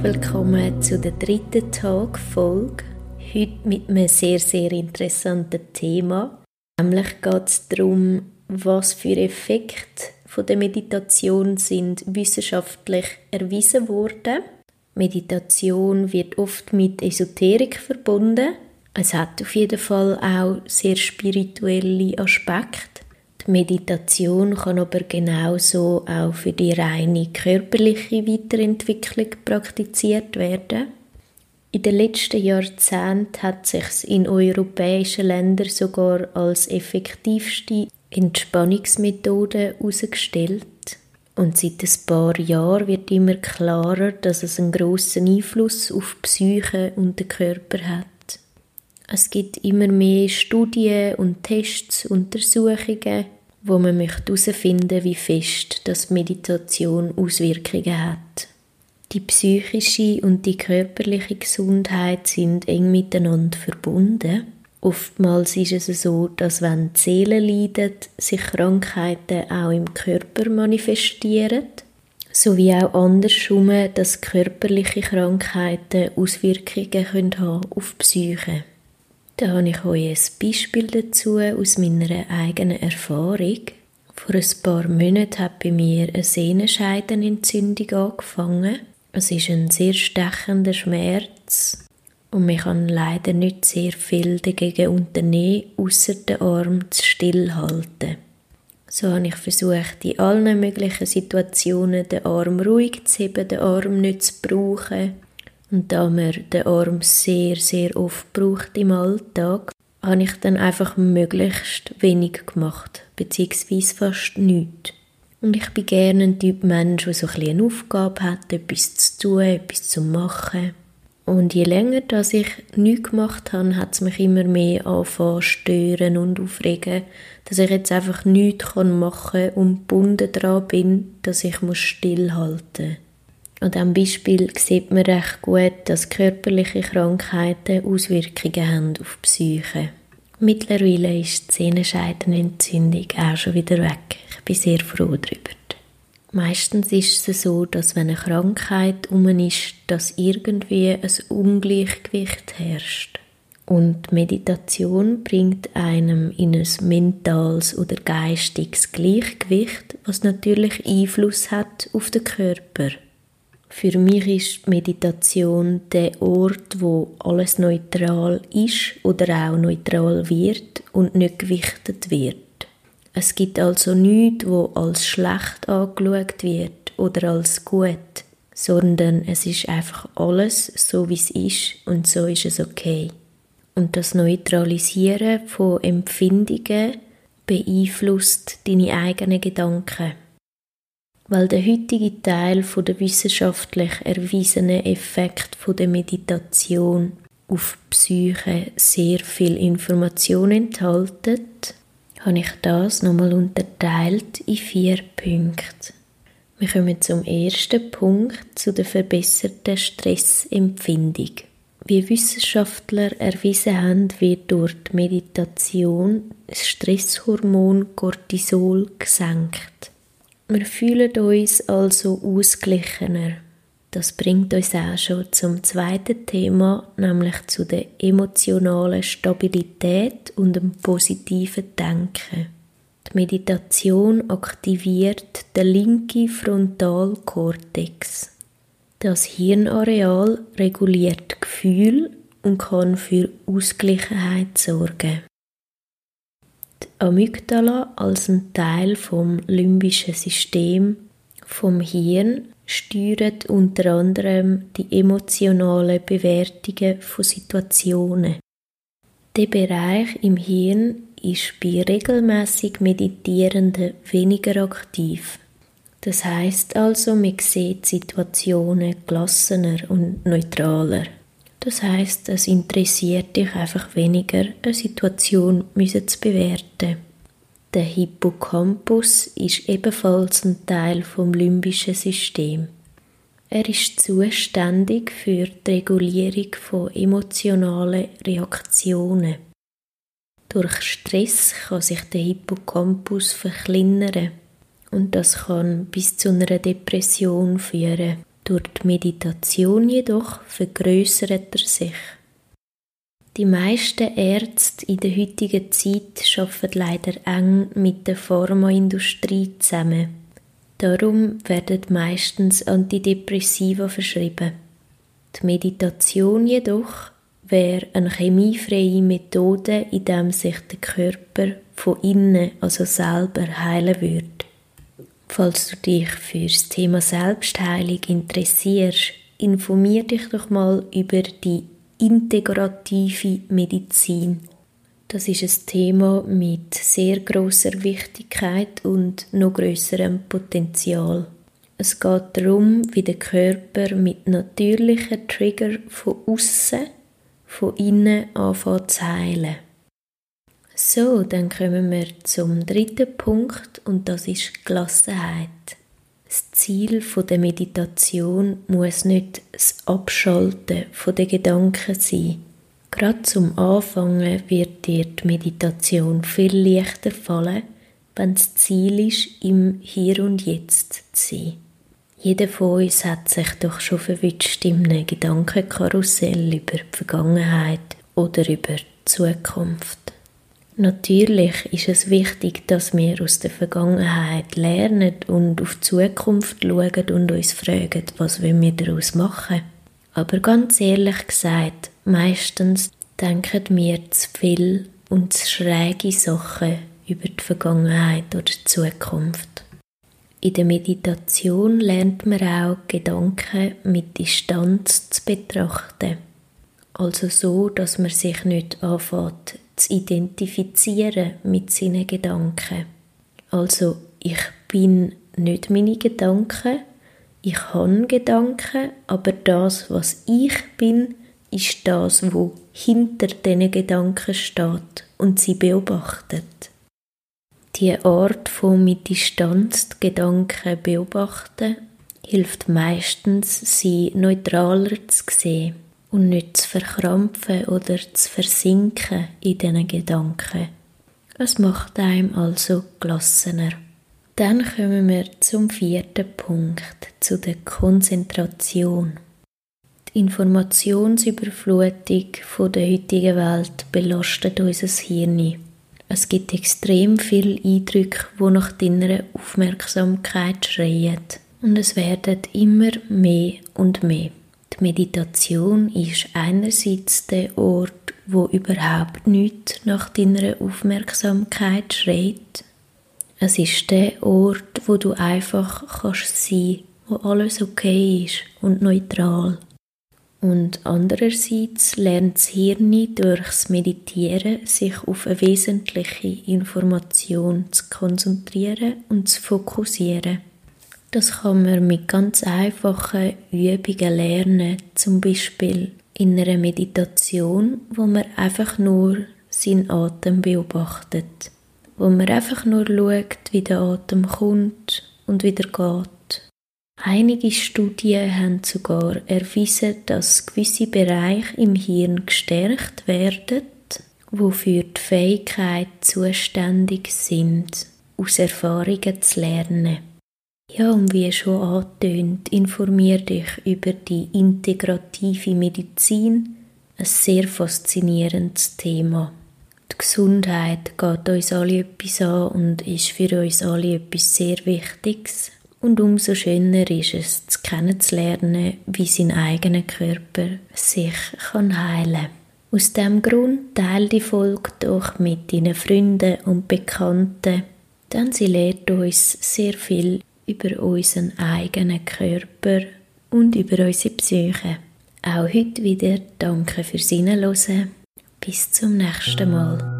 Herzlich willkommen zu der dritten Talk-Folge. Heute mit einem sehr, sehr interessanten Thema. Nämlich geht es darum, was für Effekte von der Meditation sind wissenschaftlich erwiesen worden. Meditation wird oft mit Esoterik verbunden. Es hat auf jeden Fall auch sehr spirituelle Aspekte. Meditation kann aber genauso auch für die reine körperliche Weiterentwicklung praktiziert werden. In den letzten Jahrzehnten hat sich in europäischen Ländern sogar als effektivste Entspannungsmethode herausgestellt. Und seit ein paar Jahren wird immer klarer, dass es einen grossen Einfluss auf die Psyche und den Körper hat. Es gibt immer mehr Studien und Tests, Untersuchungen, wo man herausfinden möchte, wie fest das Meditation Auswirkungen hat. Die psychische und die körperliche Gesundheit sind eng miteinander verbunden. Oftmals ist es so, dass wenn die Seele leidet, sich Krankheiten auch im Körper manifestieren, sowie auch andersrum, dass körperliche Krankheiten Auswirkungen haben auf die Psyche. Da habe ich euch ein Beispiel dazu aus meiner eigenen Erfahrung. Vor ein paar Monaten hat bei mir eine Sehnenscheidenentzündung angefangen es ist ein sehr stechender Schmerz und man kann leider nicht sehr viel dagegen unternehmen, außer den Arm zu stillhalten. So habe ich versucht, in allen möglichen Situationen den Arm ruhig zu heben, den Arm nicht zu brauchen. Und da man den Arm sehr, sehr oft braucht im Alltag, habe ich dann einfach möglichst wenig gemacht, beziehungsweise fast nichts. Und ich bin gerne ein Typ Mensch, der so ein eine Aufgabe hat, etwas zu tun, etwas zu machen. Und je länger dass ich nichts gemacht habe, hat es mich immer mehr angefangen stören und aufregen, dass ich jetzt einfach nichts machen kann und gebunden daran bin, dass ich stillhalten muss. Und am Beispiel sieht man recht gut, dass körperliche Krankheiten Auswirkungen haben auf die Psyche. Mittlerweile ist die Sehnenscheidenentzündung auch schon wieder weg bin sehr froh darüber. Meistens ist es so, dass wenn eine Krankheit um ist, dass irgendwie ein Ungleichgewicht herrscht. Und Meditation bringt einem in ein mentales oder geistiges Gleichgewicht, was natürlich Einfluss hat auf den Körper. Für mich ist Meditation der Ort, wo alles neutral ist oder auch neutral wird und nicht gewichtet wird. Es gibt also nichts, wo als schlecht angeschaut wird oder als gut, sondern es ist einfach alles so, wie es ist und so ist es okay. Und das Neutralisieren von Empfindungen beeinflusst deine eigenen Gedanken. Weil der heutige Teil von der wissenschaftlich erwiesenen Effekt von der Meditation auf die Psyche sehr viel Information enthält, habe ich das nochmal unterteilt in vier Punkte. Wir kommen zum ersten Punkt, zu der verbesserten Stressempfindung. Wie Wissenschaftler erwiesen haben, wird durch die Meditation das Stresshormon Cortisol gesenkt. Wir fühlen uns also ausgeglichener. Das bringt uns auch schon zum zweiten Thema, nämlich zu der emotionalen Stabilität und dem positiven Denken. Die Meditation aktiviert den linken Frontalkortex. Das Hirnareal reguliert Gefühl und kann für Ausgleichheit sorgen. Die Amygdala als ein Teil vom limbischen System vom Hirn steuert unter anderem die emotionalen Bewertungen von Situationen. Der Bereich im Hirn ist bei regelmäßig Meditierenden weniger aktiv. Das heißt also, man sieht Situationen gelassener und neutraler. Das heißt, es interessiert dich einfach weniger, eine Situation zu bewerten. Der Hippocampus ist ebenfalls ein Teil vom limbischen System. Er ist zuständig für die Regulierung von emotionalen Reaktionen. Durch Stress kann sich der Hippocampus verkleinern und das kann bis zu einer Depression führen. Durch die Meditation jedoch vergrößert er sich. Die meisten Ärzte in der heutigen Zeit arbeiten leider eng mit der Pharmaindustrie zusammen. Darum werden meistens Antidepressiva verschrieben. Die Meditation jedoch wäre eine chemiefreie Methode, in der sich der Körper von innen, also selber, heilen würde. Falls du dich für das Thema Selbstheilung interessierst, informier dich doch mal über die integrative Medizin. Das ist ein Thema mit sehr großer Wichtigkeit und noch größerem Potenzial. Es geht darum, wie der Körper mit natürlichen Trigger von außen, von innen anfängt zu heilen. So, dann kommen wir zum dritten Punkt und das ist Gelassenheit. Das Ziel der Meditation muss nicht das Abschalten der Gedanken sein. Gerade zum Anfangen wird dir die Meditation viel leichter fallen, wenn das Ziel ist, im Hier und Jetzt zu sein. Jeder von uns hat sich doch schon verwünscht in einem Gedankenkarussell über die Vergangenheit oder über die Zukunft. Natürlich ist es wichtig, dass wir aus der Vergangenheit lernen und auf die Zukunft schauen und uns fragen, was wir daraus machen. Aber ganz ehrlich gesagt, meistens denken wir zu viel und zu schräge Sachen über die Vergangenheit oder die Zukunft. In der Meditation lernt man auch Gedanken mit Distanz zu betrachten. Also so, dass man sich nicht anfängt zu identifizieren mit seinen Gedanken. Also ich bin nicht meine Gedanken, ich habe Gedanken, aber das, was ich bin, ist das, wo hinter diesen Gedanken steht und sie beobachtet. Die Art von mit Distanz die Gedanken beobachten hilft meistens, sie neutraler zu sehen und nicht zu verkrampfen oder zu versinken in diesen Gedanken. Es macht einem also gelassener. Dann kommen wir zum vierten Punkt, zu der Konzentration. Die Informationsüberflutung der heutigen Welt belastet unser Hirn. Es gibt extrem viele Eindrücke, die nach deiner Aufmerksamkeit schreien. Und es werden immer mehr und mehr. Die Meditation ist einerseits der Ort, wo überhaupt nichts nach deiner Aufmerksamkeit schreit. Es ist der Ort, wo du einfach kannst sein, wo alles okay ist und neutral. Und andererseits lernt das Hirn durchs Meditieren sich auf eine wesentliche Information zu konzentrieren und zu fokussieren. Das kann man mit ganz einfachen Übungen lernen, zum Beispiel in einer Meditation, wo man einfach nur seinen Atem beobachtet, wo man einfach nur schaut, wie der Atem kommt und wieder geht. Einige Studien haben sogar erwiesen, dass gewisse Bereiche im Hirn gestärkt werden, wofür die Fähigkeit zuständig sind, aus Erfahrungen zu lernen. Ja, und wie schon angetönt, informier dich über die integrative Medizin, ein sehr faszinierendes Thema. Die Gesundheit geht uns alle etwas an und ist für uns alle etwas sehr Wichtiges. Und umso schöner ist es, zu kennenzulernen, wie sein eigener Körper sich kann heilen kann. Aus diesem Grund teile die Folge doch mit deinen Freunden und Bekannten, denn sie lehrt uns sehr viel über unseren eigenen Körper und über unsere Psyche. Auch heute wieder danke fürs Hinhören. Bis zum nächsten Mal.